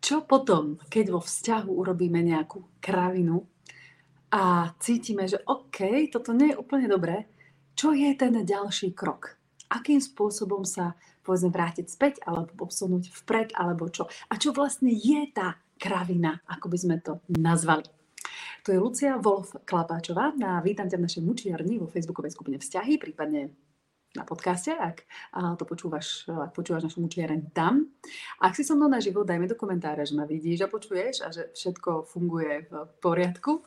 Čo potom, keď vo vzťahu urobíme nejakú kravinu a cítime, že OK, toto nie je úplne dobré, čo je ten ďalší krok? Akým spôsobom sa povedzme vrátiť späť alebo posunúť vpred alebo čo? A čo vlastne je tá kravina, ako by sme to nazvali? To je Lucia Wolf Klapáčová a vítam ťa v našej mučiarni vo facebookovej skupine Vzťahy, prípadne na podcaste, ak to počúvaš, ak počúvaš našu mučiareň tam. Ak si so mnou na život, daj mi do komentára, že ma vidíš a počuješ a že všetko funguje v poriadku.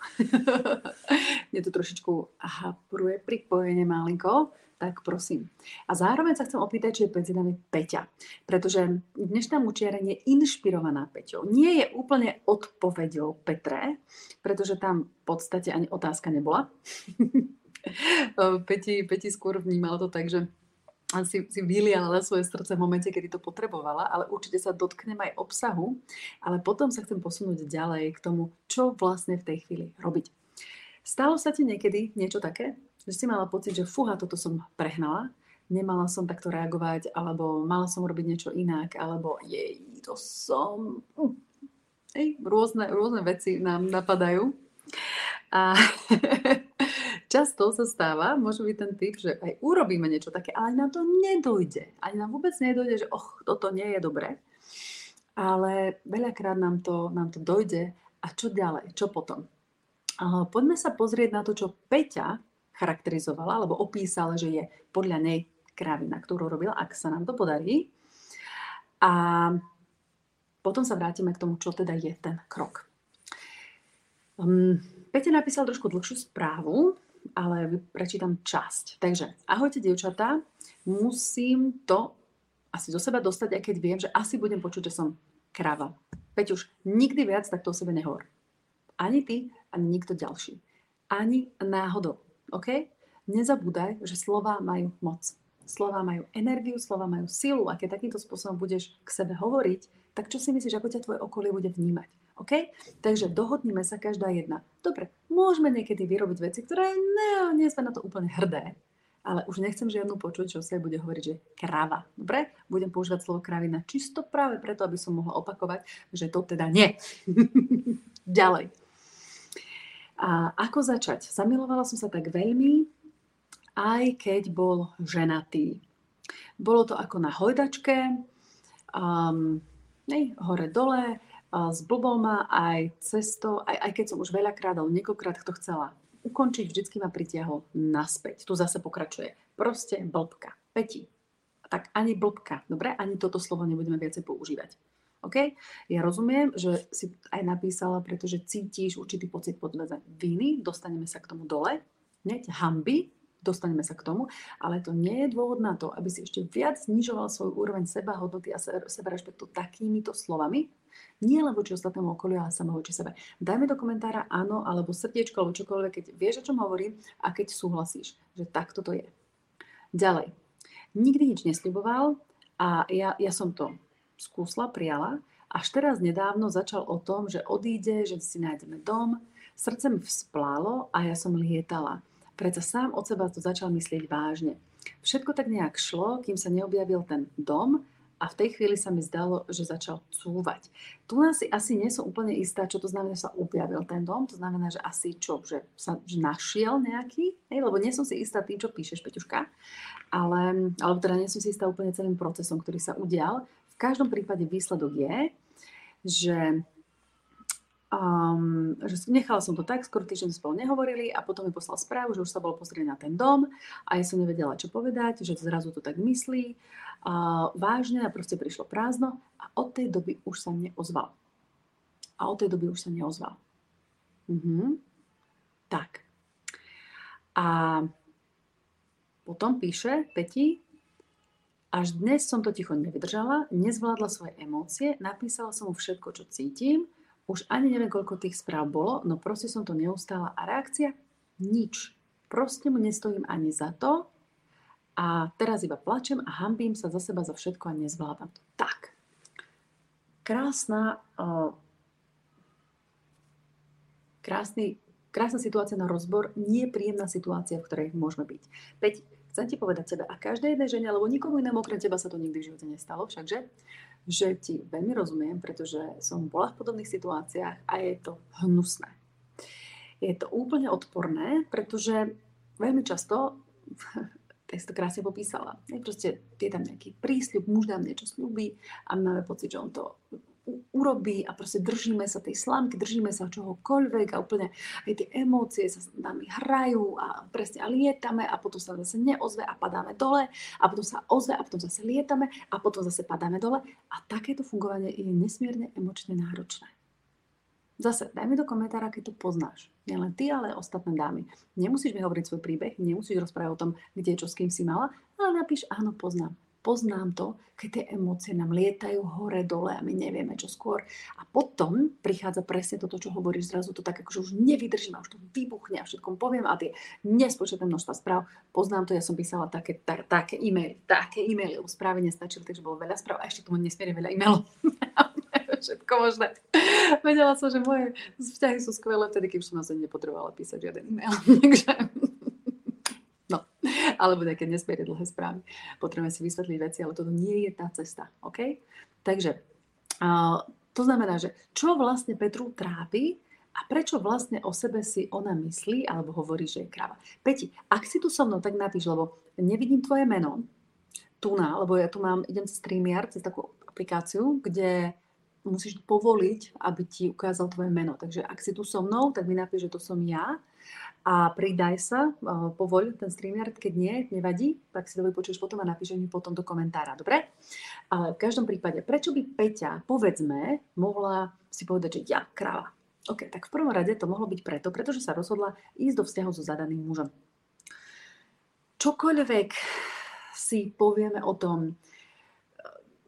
Mne to trošičku hapruje pripojenie malinko, tak prosím. A zároveň sa chcem opýtať, či je medzi nami Peťa. Pretože dnešná mučiareň je inšpirovaná Peťou. Nie je úplne odpoveďou Petre, pretože tam v podstate ani otázka nebola. Peti, Peti skôr vnímala to tak, že si, si vyliala svoje srdce v momente, kedy to potrebovala, ale určite sa dotknem aj obsahu, ale potom sa chcem posunúť ďalej k tomu, čo vlastne v tej chvíli robiť. Stalo sa ti niekedy niečo také, že si mala pocit, že fúha, toto som prehnala, nemala som takto reagovať, alebo mala som robiť niečo inak, alebo jej, to som... Hm. Hej, rôzne, rôzne veci nám napadajú. A často sa stáva, môže byť ten typ, že aj urobíme niečo také, ale nám to nedojde. Ani nám vôbec nedojde, že och, toto nie je dobré. Ale veľakrát nám to, nám to dojde. A čo ďalej? Čo potom? Poďme sa pozrieť na to, čo Peťa charakterizovala, alebo opísala, že je podľa nej kravina, ktorú robila, ak sa nám to podarí. A potom sa vrátime k tomu, čo teda je ten krok. Um, Peťa napísal trošku dlhšiu správu, ale prečítam časť. Takže, ahojte, dievčatá, musím to asi zo seba dostať, aj keď viem, že asi budem počuť, že som krava. Peťuš, nikdy viac takto o sebe nehovor. Ani ty, ani nikto ďalší. Ani náhodou. OK? Nezabúdaj, že slova majú moc. Slova majú energiu, slova majú silu a keď takýmto spôsobom budeš k sebe hovoriť, tak čo si myslíš, ako ťa tvoje okolie bude vnímať? OK? Takže dohodníme sa každá jedna. Dobre, môžeme niekedy vyrobiť veci, ktoré ne, nie sme na to úplne hrdé, ale už nechcem žiadnu počuť, čo sa bude hovoriť, že krava. Dobre? Budem používať slovo kravina čisto práve preto, aby som mohla opakovať, že to teda nie. Ďalej. A ako začať? Zamilovala som sa tak veľmi, aj keď bol ženatý. Bolo to ako na hojdačke, um, nej, hore dole, zblbol ma aj cesto, aj, aj keď som už veľakrát, ale niekoľkrát to chcela ukončiť, vždycky ma pritiahol naspäť. Tu zase pokračuje. Proste blbka. Peti. Tak ani blbka. Dobre? Ani toto slovo nebudeme viacej používať. OK? Ja rozumiem, že si aj napísala, pretože cítiš určitý pocit podľa viny, dostaneme sa k tomu dole, hneď hamby, dostaneme sa k tomu, ale to nie je dôvod na to, aby si ešte viac znižoval svoju úroveň seba hodnoty a seba rešpektu takýmito slovami, nie len voči ostatnému okoliu, ale samo voči sebe. Daj mi do komentára áno, alebo srdiečko, alebo čokoľvek, keď vieš, o čom hovorím a keď súhlasíš, že takto to je. Ďalej. Nikdy nič nesľuboval a ja, ja som to skúsla, prijala. Až teraz nedávno začal o tom, že odíde, že si nájdeme dom. Srdce mi vzplálo a ja som lietala. Preto sám od seba to začal myslieť vážne. Všetko tak nejak šlo, kým sa neobjavil ten dom a v tej chvíli sa mi zdalo, že začal cúvať. Tu asi, asi nie som úplne istá, čo to znamená, že sa objavil ten dom. To znamená, že asi čo, že sa že našiel nejaký, hej, lebo nie som si istá tým, čo píšeš, Peťuška, ale, alebo teda nie som si istá úplne celým procesom, ktorý sa udial. V každom prípade výsledok je, že Um, že nechala som to tak, skoro týždeň spolu nehovorili a potom mi poslal správu, že už sa bol pozrieť na ten dom a ja som nevedela, čo povedať, že zrazu to tak myslí. Uh, vážne a proste prišlo prázdno a od tej doby už sa neozval. A od tej doby už sa neozval. Uh-huh. Tak. A potom píše Peti, až dnes som to ticho nevydržala, nezvládla svoje emócie, napísala som mu všetko, čo cítim, už ani neviem, koľko tých správ bolo, no proste som to neustála. A reakcia? Nič. Proste mu nestojím ani za to a teraz iba plačem a hambím sa za seba za všetko a nezvládam to. Tak. Krásna, o, krásny, krásna situácia na rozbor, nie príjemná situácia, v ktorej môžeme byť. Peť, chcem ti povedať sebe a každej jednej žene, lebo nikomu inému okrem teba sa to nikdy v živote nestalo, všakže, že ti veľmi rozumiem, pretože som bola v podobných situáciách a je to hnusné. Je to úplne odporné, pretože veľmi často tak to krásne popísala. Je proste, je tam nejaký prísľub, muž nám niečo slúbi a máme pocit, že on to urobí a proste držíme sa tej slámky, držíme sa čohokoľvek a úplne aj tie emócie sa s nami hrajú a presne a lietame a potom sa zase neozve a padáme dole a potom sa ozve a potom zase lietame a potom zase padáme dole a takéto fungovanie je nesmierne emočne náročné. Zase, daj mi do komentára, keď to poznáš. Nielen ty, ale ostatné dámy. Nemusíš mi hovoriť svoj príbeh, nemusíš rozprávať o tom, kde, čo, s kým si mala, ale napíš, áno, poznám. Poznám to, keď tie emócie nám lietajú hore, dole a my nevieme, čo skôr. A potom prichádza presne toto, čo hovoríš, zrazu to tak, akože už nevydržím a už to vybuchne a všetkom poviem a tie nespočetné množstva správ. Poznám to, ja som písala také, ta, také e-maily, také e-maily, už správy nestačili, takže bolo veľa správ a ešte tomu nesmierne veľa e-mailov. všetko možné. Vedela som, že moje vzťahy sú skvelé vtedy, keď už som naozaj nepotrebovala písať žiaden e-mail. Takže alebo nejaké nesmierne dlhé správy. Potrebujeme si vysvetliť veci, ale toto nie je tá cesta. OK? Takže uh, to znamená, že čo vlastne Petru trápi a prečo vlastne o sebe si ona myslí alebo hovorí, že je kráva. Peti, ak si tu so mnou, tak napíš, lebo nevidím tvoje meno, tu na, lebo ja tu mám, idem cez StreamYard, cez takú aplikáciu, kde musíš povoliť, aby ti ukázal tvoje meno. Takže ak si tu so mnou, tak mi napíš, že to som ja a pridaj sa, povoľ ten StreamYard, keď nie, nevadí, tak si to vypočuješ potom a napíš mi potom do komentára, dobre? Ale v každom prípade, prečo by Peťa, povedzme, mohla si povedať, že ja, kráva. OK, tak v prvom rade to mohlo byť preto, pretože sa rozhodla ísť do vzťahu so zadaným mužom. Čokoľvek si povieme o tom,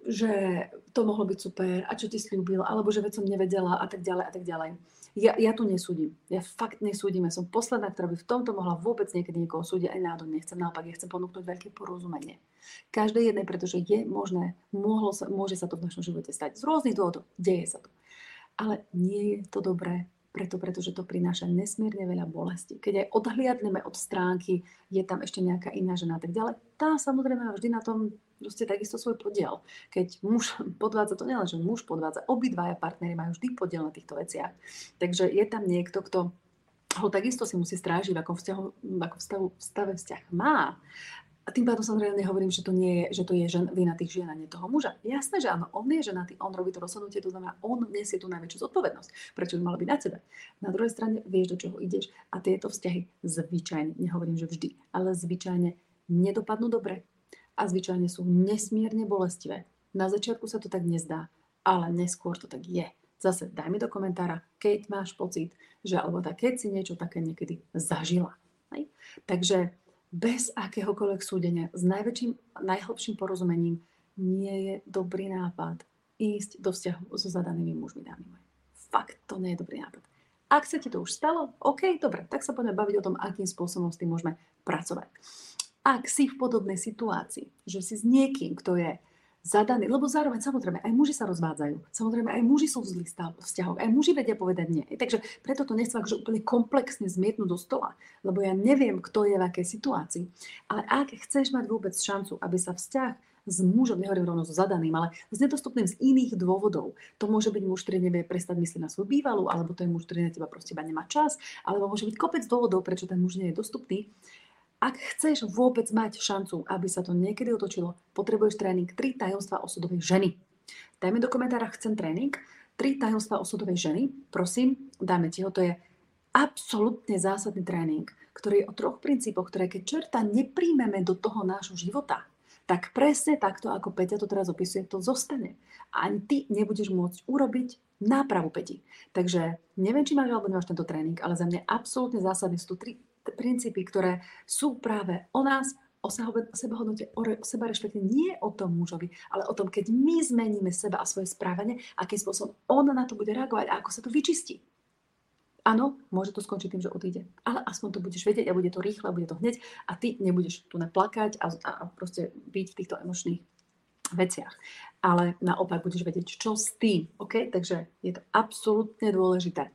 že to mohlo byť super a čo ti slúbil, alebo že veď som nevedela a tak ďalej a tak ďalej. Ja, ja tu nesúdim. Ja fakt nesúdim. Ja som posledná, ktorá by v tomto mohla vôbec niekedy niekoho súdiť. Aj náhodou nechcem. Naopak, ja chcem ponúknuť veľké porozumenie. Každé jedné, pretože je možné, mohlo sa, môže sa to v našom živote stať. Z rôznych dôvodov. Deje sa to. Ale nie je to dobré preto, pretože to prináša nesmierne veľa bolesti. Keď aj odhliadneme od stránky, je tam ešte nejaká iná žena a tak ďalej, tá samozrejme vždy na tom proste takisto svoj podiel. Keď muž podvádza, to nielen, že muž podvádza, obidvaja partnery majú vždy podiel na týchto veciach. Takže je tam niekto, kto ho takisto si musí strážiť, v akom, vzťahu, v akom stavu, stave vzťah má. A tým pádom samozrejme nehovorím, že to, nie je, že to je žen, vina tých žien a nie toho muža. Jasné, že áno, on je ženatý, on robí to rozhodnutie, to znamená, on nesie tú najväčšiu zodpovednosť. Prečo by malo byť na tebe? Na druhej strane vieš, do čoho ideš a tieto vzťahy zvyčajne, nehovorím, že vždy, ale zvyčajne nedopadnú dobre a zvyčajne sú nesmierne bolestivé. Na začiatku sa to tak nezdá, ale neskôr to tak je. Zase daj mi do komentára, keď máš pocit, že alebo tak, keď si niečo také niekedy zažila. Hej? Takže bez akéhokoľvek súdenia, s najväčším, najhlbším porozumením, nie je dobrý nápad ísť do vzťahu so zadanými mužmi, dámy moje. Fakt, to nie je dobrý nápad. Ak sa ti to už stalo, OK, dobre, tak sa poďme baviť o tom, akým spôsobom s tým môžeme pracovať. Ak si v podobnej situácii, že si s niekým, kto je zadaný, lebo zároveň samozrejme aj muži sa rozvádzajú, samozrejme aj muži sú v zlých vzťahoch, aj muži vedia povedať nie. Takže preto to nechcem akože úplne komplexne zmietnúť do stola, lebo ja neviem, kto je v akej situácii. Ale ak chceš mať vôbec šancu, aby sa vzťah s mužom, nehovorím rovno so zadaným, ale s nedostupným z iných dôvodov. To môže byť muž, ktorý nevie prestať myslieť na svoju bývalú, alebo to je muž, ktorý na teba proste nemá čas, alebo môže byť kopec dôvodov, prečo ten muž nie je dostupný. Ak chceš vôbec mať šancu, aby sa to niekedy otočilo, potrebuješ tréning 3 tajomstva osudovej ženy. Dajme do komentára, chcem tréning 3 tajomstva osudovej ženy. Prosím, dáme ti ho, to je absolútne zásadný tréning, ktorý je o troch princípoch, ktoré keď čerta nepríjmeme do toho nášho života, tak presne takto, ako Peťa to teraz opisuje, to zostane. A ani ty nebudeš môcť urobiť nápravu Peti. Takže neviem, či máš alebo nemáš tento tréning, ale za mňa absolútne zásadný sú tu tri princípy, ktoré sú práve o nás, o sebahodnote, o seba rešpekte nie o tom mužovi, ale o tom, keď my zmeníme seba a svoje správanie, akým spôsobom on na to bude reagovať a ako sa to vyčistí. Áno, môže to skončiť tým, že odíde. Ale aspoň to budeš vedieť a bude to rýchle, bude to hneď a ty nebudeš tu naplakať a, a proste byť v týchto emočných veciach. Ale naopak budeš vedieť, čo s tým. OK? Takže je to absolútne dôležité.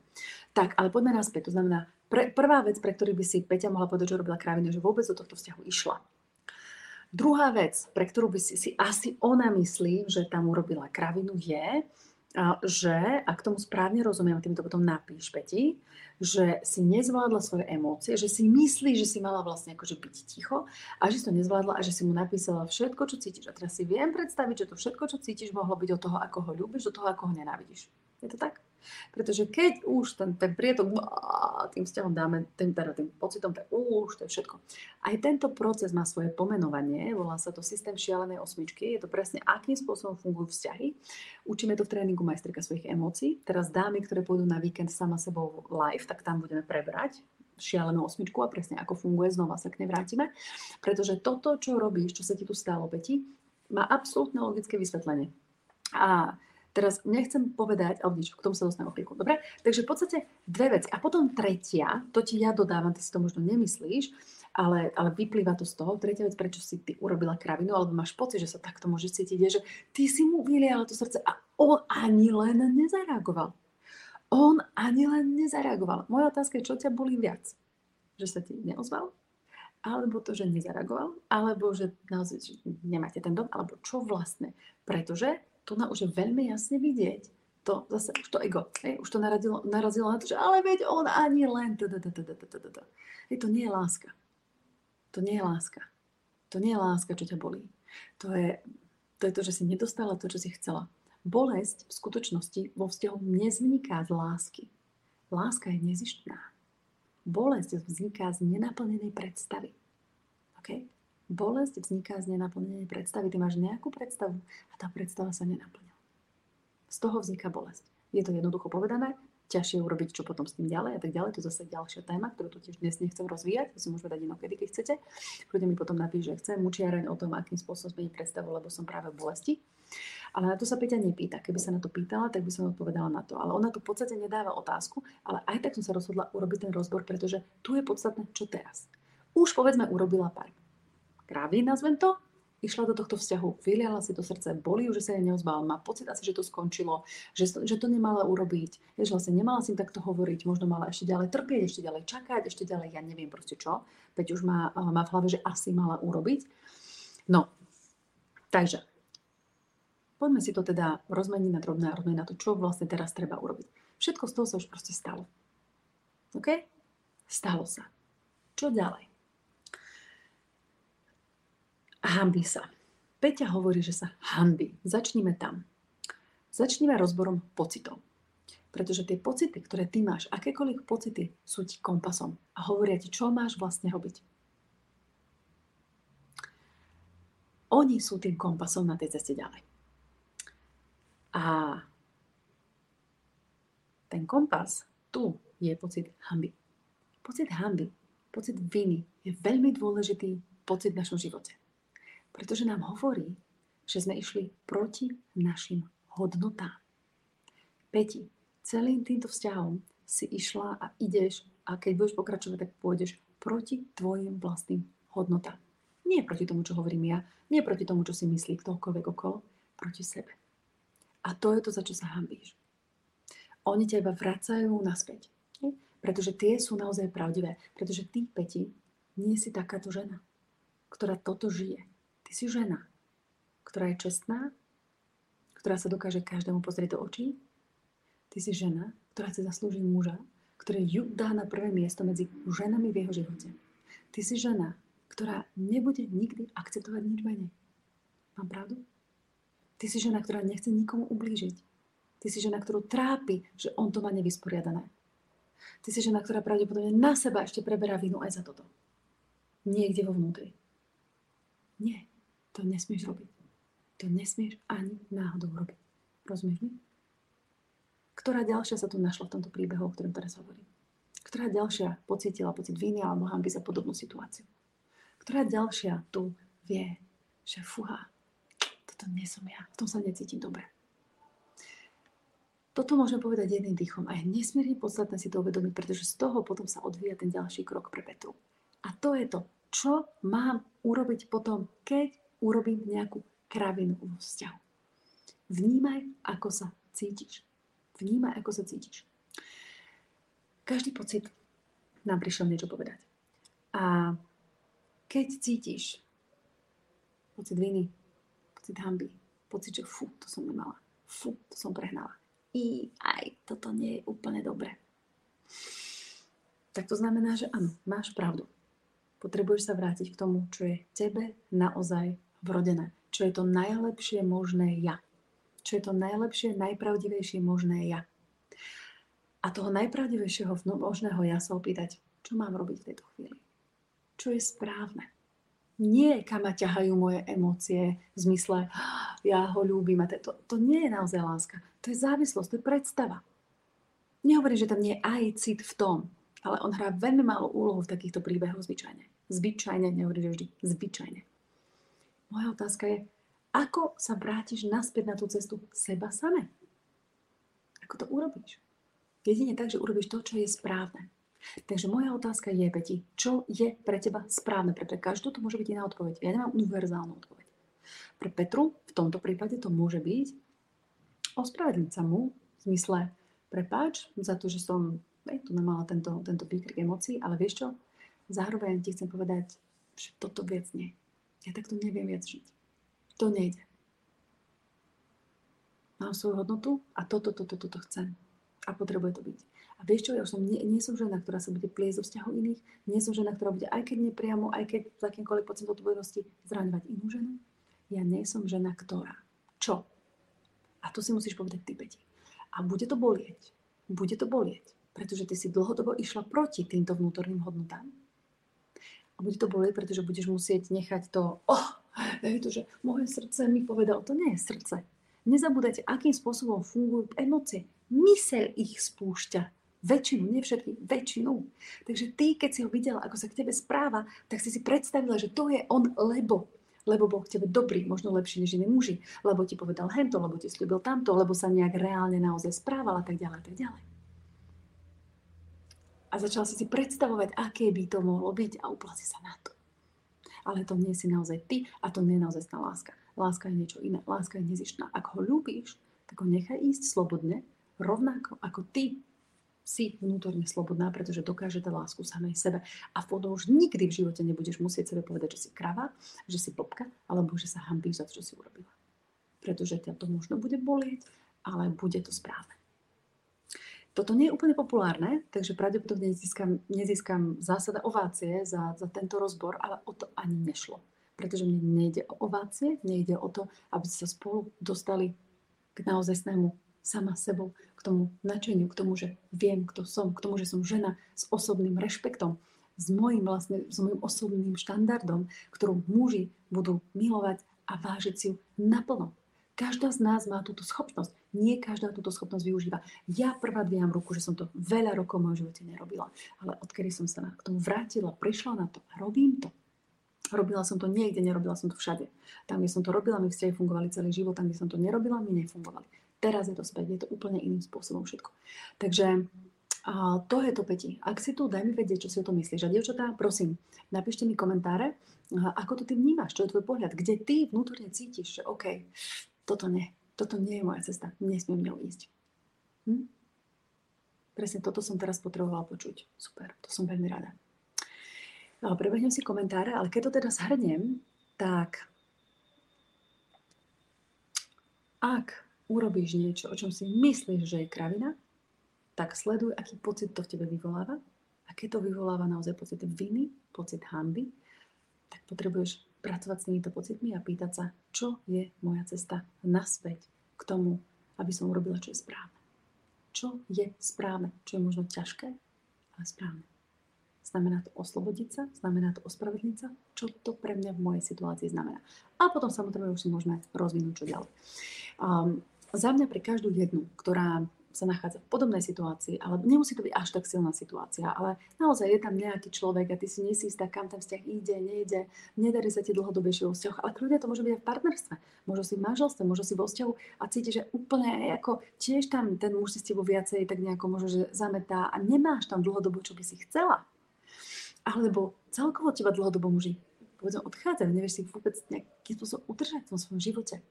Tak, ale poďme naspäť. To znamená, pre, prvá vec, pre ktorú by si Peťa mohla povedať, že robila krávinu, že vôbec do tohto vzťahu išla. Druhá vec, pre ktorú by si, si asi ona myslí, že tam urobila kravinu, je, že, ak tomu správne rozumiem, tým to potom napíš, Peti, že si nezvládla svoje emócie, že si myslí, že si mala vlastne akože byť ticho a že si to nezvládla a že si mu napísala všetko, čo cítiš. A teraz si viem predstaviť, že to všetko, čo cítiš, mohlo byť od toho, ako ho ľúbiš, do toho, ako ho nenávidíš. Je to tak? Pretože keď už ten, ten prietok tým vzťahom dáme, tým, teda tým pocitom, tak už to je všetko. Aj tento proces má svoje pomenovanie, volá sa to systém šialenej osmičky, je to presne akým spôsobom fungujú vzťahy. Učíme to v tréningu majstrika svojich emócií. Teraz dámy, ktoré pôjdu na víkend sama sebou live, tak tam budeme prebrať šialenú osmičku a presne ako funguje, znova sa k nej vrátime. Pretože toto, čo robíš, čo sa ti tu stalo, Peti, má absolútne logické vysvetlenie. A Teraz nechcem povedať, ale nič, k tomu sa dostanem o chvíľku. Dobre? Takže v podstate dve veci. A potom tretia, to ti ja dodávam, ty si to možno nemyslíš, ale, ale vyplýva to z toho. Tretia vec, prečo si ty urobila kravinu, alebo máš pocit, že sa takto môžeš cítiť, je, že ty si mu vyliala to srdce a on ani len nezareagoval. On ani len nezareagoval. Moja otázka je, čo ťa boli viac? Že sa ti neozval? Alebo to, že nezareagoval? Alebo že naozaj že nemáte ten dom? Alebo čo vlastne? Pretože tu na už je veľmi jasne vidieť. To zase už to ego, hej, už to narazilo, narazilo na to, že ale veď on ani len. Hej, to nie je láska. To nie je láska. To nie je láska, čo ťa bolí. To je, to je to, že si nedostala to, čo si chcela. Bolesť v skutočnosti vo vzťahu nezvzniká z lásky. Láska je nezištná. Bolesť vzniká z nenaplnenej predstavy. Okay? Bolesť vzniká z nenaplnenej predstavy. Ty máš nejakú predstavu a tá predstava sa nenaplňa. Z toho vzniká bolesť. Je to jednoducho povedané, ťažšie urobiť, čo potom s tým ďalej a tak ďalej. To je zase ďalšia téma, ktorú tu tiež dnes nechcem rozvíjať, to si môžeme dať inokedy, keď chcete. Kľudne mi potom napíš, že chcem mučiareň o tom, akým spôsobom zmeniť predstavu, lebo som práve v bolesti. Ale na to sa Peťa nepýta. Keby sa na to pýtala, tak by som odpovedala na to. Ale ona tu v podstate nedáva otázku, ale aj tak som sa rozhodla urobiť ten rozbor, pretože tu je podstatné, čo teraz. Už povedzme urobila pár kravy, nazvem to, išla do tohto vzťahu, vyliala si to srdce, boli ju, že sa jej neozbala, má pocit asi, že to skončilo, že, že to nemala urobiť, že vlastne nemala si takto hovoriť, možno mala ešte ďalej trpieť, ešte ďalej čakať, ešte ďalej, ja neviem proste čo, veď už má, má v hlave, že asi mala urobiť. No, takže, poďme si to teda rozmeniť na drobné a rozmeniť na to, čo vlastne teraz treba urobiť. Všetko z toho sa už proste stalo. OK? Stalo sa. Čo ďalej? Hambi sa. Peťa hovorí, že sa hanbi. Začníme tam. Začníme rozborom pocitov. Pretože tie pocity, ktoré ty máš, akékoľvek pocity sú ti kompasom a hovoria ti, čo máš vlastne robiť. Oni sú tým kompasom na tej ceste ďalej. A ten kompas tu je pocit hamby. Pocit hamby, pocit viny je veľmi dôležitý pocit v našom živote. Pretože nám hovorí, že sme išli proti našim hodnotám. Peti, celým týmto vzťahom si išla a ideš a keď budeš pokračovať, tak pôjdeš proti tvojim vlastným hodnotám. Nie proti tomu, čo hovorím ja, nie proti tomu, čo si myslí ktokoľvek okolo, proti sebe. A to je to, za čo sa hambíš. Oni ťa iba vracajú naspäť. Pretože tie sú naozaj pravdivé. Pretože ty, Peti, nie si takáto žena, ktorá toto žije. Ty si žena, ktorá je čestná, ktorá sa dokáže každému pozrieť do očí. Ty si žena, ktorá si zaslúži muža, ktorý ju dá na prvé miesto medzi ženami v jeho živote. Ty si žena, ktorá nebude nikdy akceptovať nič menej. Mám pravdu? Ty si žena, ktorá nechce nikomu ublížiť. Ty si žena, ktorú trápi, že on to má nevysporiadané. Ty si žena, ktorá pravdepodobne na seba ešte preberá vinu aj za toto. Niekde vo vnútri. Nie. To nesmieš robiť. To nesmieš ani náhodou robiť. Rozumieš mi? Ktorá ďalšia sa tu našla v tomto príbehu, o ktorom teraz hovorím? Ktorá ďalšia pocítila pocit viny alebo hamby za podobnú situáciu? Ktorá ďalšia tu vie, že fuha, toto nie som ja, v tom sa necítim dobre. Toto môžeme povedať jedným dýchom a je nesmierne podstatné si to uvedomiť, pretože z toho potom sa odvíja ten ďalší krok pre Petru. A to je to, čo mám urobiť potom, keď urobím nejakú kravinu vo vzťahu. Vnímaj, ako sa cítiš. Vnímaj, ako sa cítiš. Každý pocit nám prišiel niečo povedať. A keď cítiš, Pocit viny, pocit hamby, pocit, že fú, to som nemala, fú, to som prehnala. I aj toto nie je úplne dobre. Tak to znamená, že áno, máš pravdu. Potrebuješ sa vrátiť k tomu, čo je tebe naozaj vrodené. Čo je to najlepšie možné ja. Čo je to najlepšie, najpravdivejšie možné ja. A toho najpravdivejšieho možného ja sa opýtať, čo mám robiť v tejto chvíli. Čo je správne. Nie, kam ma ťahajú moje emócie v zmysle, ja ho ľúbim a to, to nie je naozaj láska. To je závislosť, to je predstava. Nehovorím, že tam nie je aj cit v tom, ale on hrá veľmi málo úlohu v takýchto príbehoch zvyčajne. Zvyčajne, nehovorím, že vždy, zvyčajne. Moja otázka je, ako sa vrátiš naspäť na tú cestu seba same? Ako to urobíš? Jedine tak, že urobíš to, čo je správne. Takže moja otázka je, Peti, čo je pre teba správne? Pre každú to môže byť iná odpoveď. Ja nemám univerzálnu odpoveď. Pre Petru v tomto prípade to môže byť ospravedlniť sa mu v zmysle prepáč za to, že som hej, tu nemala tento, tento výkrik emócií, ale vieš čo? Zároveň ti chcem povedať, že toto viac nie. Ja takto neviem viac žiť. To nejde. Mám svoju hodnotu a toto, toto, toto chcem. A potrebuje to byť. A vieš čo, ja už som, nie, nie som žena, ktorá sa bude pliesť zo vzťahov iných, nie som žena, ktorá bude aj keď nepriamo, aj keď za akýmkoľvek pocit odpovednosti zraňovať inú ženu. Ja nie som žena, ktorá. Čo? A to si musíš povedať ty, Peti. A bude to bolieť. Bude to bolieť. Pretože ty si dlhodobo išla proti týmto vnútorným hodnotám a bude to bolieť, pretože budeš musieť nechať to, oh, je to, že moje srdce mi povedalo, to nie je srdce. Nezabúdajte, akým spôsobom fungujú emócie. Mysel ich spúšťa. Väčšinu, nie všetky, väčšinu. Takže ty, keď si ho videla, ako sa k tebe správa, tak si si predstavila, že to je on, lebo lebo bol k tebe dobrý, možno lepší než iní muži, lebo ti povedal hento, lebo ti slúbil tamto, lebo sa nejak reálne naozaj správal a tak ďalej a tak ďalej a začala si si predstavovať, aké by to mohlo byť a upla si sa na to. Ale to nie si naozaj ty a to nie je naozaj láska. Láska je niečo iné. Láska je nezištná. Ak ho ľúbíš, tak ho nechaj ísť slobodne, rovnako ako ty si vnútorne slobodná, pretože dokáže dať lásku samej sebe. A potom už nikdy v živote nebudeš musieť sebe povedať, že si krava, že si popka, alebo že sa hambíš za to, čo si urobila. Pretože ťa to možno bude bolieť, ale bude to správne. Toto nie je úplne populárne, takže pravdepodobne nezískam, nezískam zásada ovácie za, za tento rozbor, ale o to ani nešlo. Pretože mne nejde o ovácie, nejde o to, aby sa spolu dostali k naozajstnému sama sebou, k tomu načeniu, k tomu, že viem, kto som, k tomu, že som žena s osobným rešpektom, s mojim, vlastne, s mojim osobným štandardom, ktorú muži budú milovať a vážiť si ju naplno. Každá z nás má túto schopnosť. Nie každá túto schopnosť využíva. Ja prvá dvíjam ruku, že som to veľa rokov v mojom živote nerobila. Ale odkedy som sa k tomu vrátila, prišla na to a robím to. Robila som to niekde, nerobila som to všade. Tam, kde som to robila, mi vzťahy fungovali celý život, tam, kde som to nerobila, mi nefungovali. Teraz je to späť, je to úplne iným spôsobom všetko. Takže a to je to, Peti. Ak si tu, daj mi vedieť, čo si o tom myslíš. A dievčatá, prosím, napíšte mi komentáre, ako to ty vnímaš, čo je tvoj pohľad, kde ty vnútorne cítiš, že OK, toto nie, toto nie je moja cesta, nesmiem ňou ísť. Hm? Presne toto som teraz potrebovala počuť. Super, to som veľmi rada. No, prebehnem si komentáre, ale keď to teda zhrnem, tak ak urobíš niečo, o čom si myslíš, že je kravina, tak sleduj, aký pocit to v tebe vyvoláva. A keď to vyvoláva naozaj pocit viny, pocit hamby, tak potrebuješ pracovať s týmito pocitmi a pýtať sa, čo je moja cesta naspäť k tomu, aby som urobila, čo je správne. Čo je správne, čo je možno ťažké, ale správne. Znamená to oslobodiť sa, znamená to ospravedlniť sa, čo to pre mňa v mojej situácii znamená. A potom samozrejme už si môžeme rozvinúť čo ďalej. Um, za mňa pre každú jednu, ktorá sa nachádza v podobnej situácii, ale nemusí to byť až tak silná situácia, ale naozaj je tam nejaký človek a ty si nesí istá, kam ten vzťah ide, nejde, nedarí sa ti dlhodobejšie vo vzťahu, ale kľudne to môže byť aj v partnerstve, možno si v manželstve, možno si vo vzťahu a cítiš, že úplne ako tiež tam ten muž si s tebou viacej tak nejako možno, že zametá a nemáš tam dlhodobo, čo by si chcela. Alebo celkovo teba dlhodobo muži povedzme odchádzajú, nevieš si vôbec nejakým spôsobom udržať v svojom živote.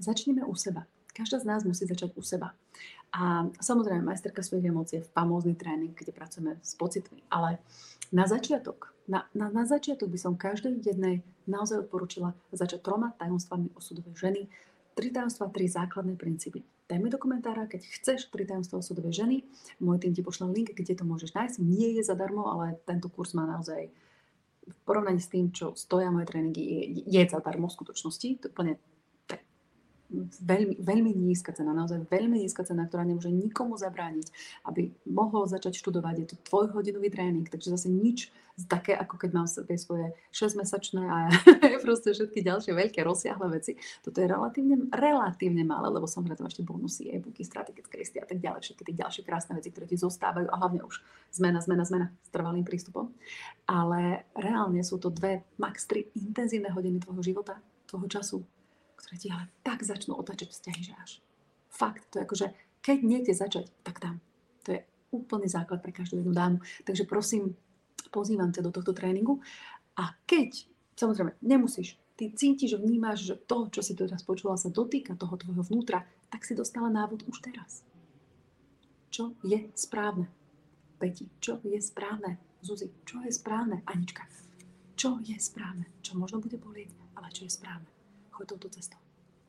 Začneme u seba. Každá z nás musí začať u seba. A samozrejme, majsterka svojich emócií je famózny tréning, kde pracujeme s pocitmi. Ale na začiatok, na, na, na začiatok by som každej jednej naozaj odporúčila začať troma tajomstvami osudovej ženy. Tri tajomstva, tri základné princípy. Daj mi do komentára, keď chceš tri tajomstva osudovej ženy. Môj tým ti pošle link, kde to môžeš nájsť. Nie je zadarmo, ale tento kurz má naozaj v porovnaní s tým, čo stoja moje tréningy, je, je zadarmo v skutočnosti. To úplne veľmi, veľmi nízka cena, naozaj veľmi nízka cena, ktorá nemôže nikomu zabrániť, aby mohol začať študovať. Je to tvojhodinový tréning, takže zase nič také, ako keď mám tie svoje 6-mesačné a proste všetky ďalšie veľké rozsiahle veci. Toto je relatívne, relatívne malé, lebo som tam ešte bonusy, e-booky, strategické listy a tak ďalej, všetky tie ďalšie krásne veci, ktoré ti zostávajú a hlavne už zmena, zmena, zmena s trvalým prístupom. Ale reálne sú to dve, max tri intenzívne hodiny tvojho života, tvojho času, ktoré ti ale tak začnú otačať vzťahy, že až. Fakt, to je akože, keď niekde začať, tak tam. To je úplný základ pre každú jednu dámu. Takže prosím, pozývam ťa do tohto tréningu. A keď, samozrejme, nemusíš, ty cítiš, vnímaš, že to, čo si teraz počula, sa dotýka toho tvojho vnútra, tak si dostala návod už teraz. Čo je správne? Peti, čo je správne? Zuzi, čo je správne? Anička, čo je správne? Čo možno bude bolieť, ale čo je správne? Choď touto cestou.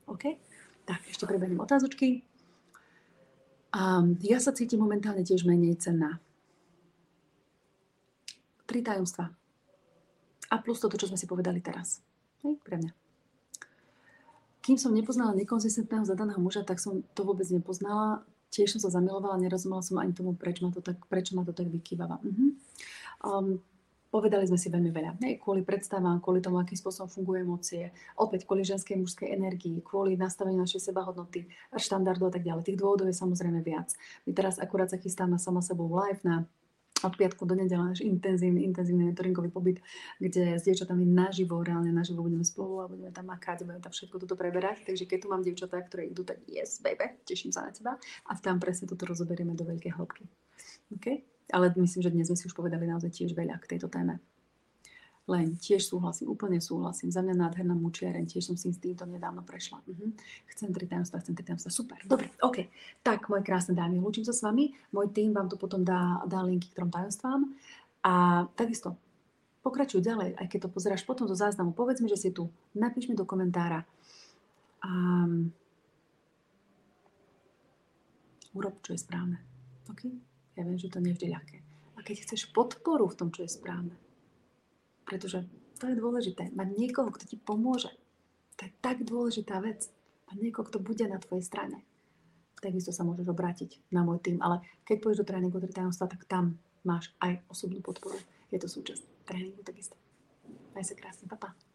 OK? Tak, ešte prebehnem otázočky. Um, ja sa cítim momentálne tiež menej cenná. Tri tajomstva. A plus toto, čo sme si povedali teraz. Hej, pre mňa. Kým som nepoznala nekonzistentného zadaného muža, tak som to vôbec nepoznala. Tiež som sa zamilovala, nerozumela som ani tomu, prečo ma to tak, prečo ma to tak vykývava. Uh-huh. Um, Povedali sme si veľmi veľa. Hej, kvôli predstavám, kvôli tomu, akým spôsobom fungujú emócie, opäť kvôli ženskej mužskej energii, kvôli nastaveniu našej sebahodnoty, štandardu a tak ďalej. Tých dôvodov je samozrejme viac. My teraz akurát sa chystáme sama sebou live na od piatku do nedela náš intenzívny, intenzívny mentoringový pobyt, kde s dievčatami naživo, reálne naživo budeme spolu a budeme tam makať, budeme tam všetko toto preberať. Takže keď tu mám dievčatá, ktoré idú, tak yes, baby, teším sa na teba. A tam presne toto rozoberieme do veľkej hĺbky. Okay? Ale myslím, že dnes sme si už povedali naozaj tiež veľa k tejto téme. Len tiež súhlasím, úplne súhlasím. Za mňa nádherná mučiareň, tiež som si s týmto nedávno prešla. Uh-huh. Chcem tri tajomstva, chcem tri tajomstva. Super, dobre, OK. Tak, moje krásne dámy, lúčim sa s vami. Môj tým vám tu potom dá, dá linky k trom tajomstvám. A takisto, pokračuj ďalej, aj keď to pozeráš potom do záznamu. Povedz mi, že si tu. Napíš mi do komentára. A urob, čo je správne. OK? Ja viem, že to nie je vždy ľahké. A keď chceš podporu v tom, čo je správne, pretože to je dôležité, mať niekoho, kto ti pomôže. To je tak dôležitá vec. Mať niekoho, kto bude na tvojej strane. Takisto sa môžeš obrátiť na môj tým, ale keď pôjdeš do tréningu tri tajomstva, tak tam máš aj osobnú podporu. Je to súčasť tréningu takisto. Maj sa krásne, papa.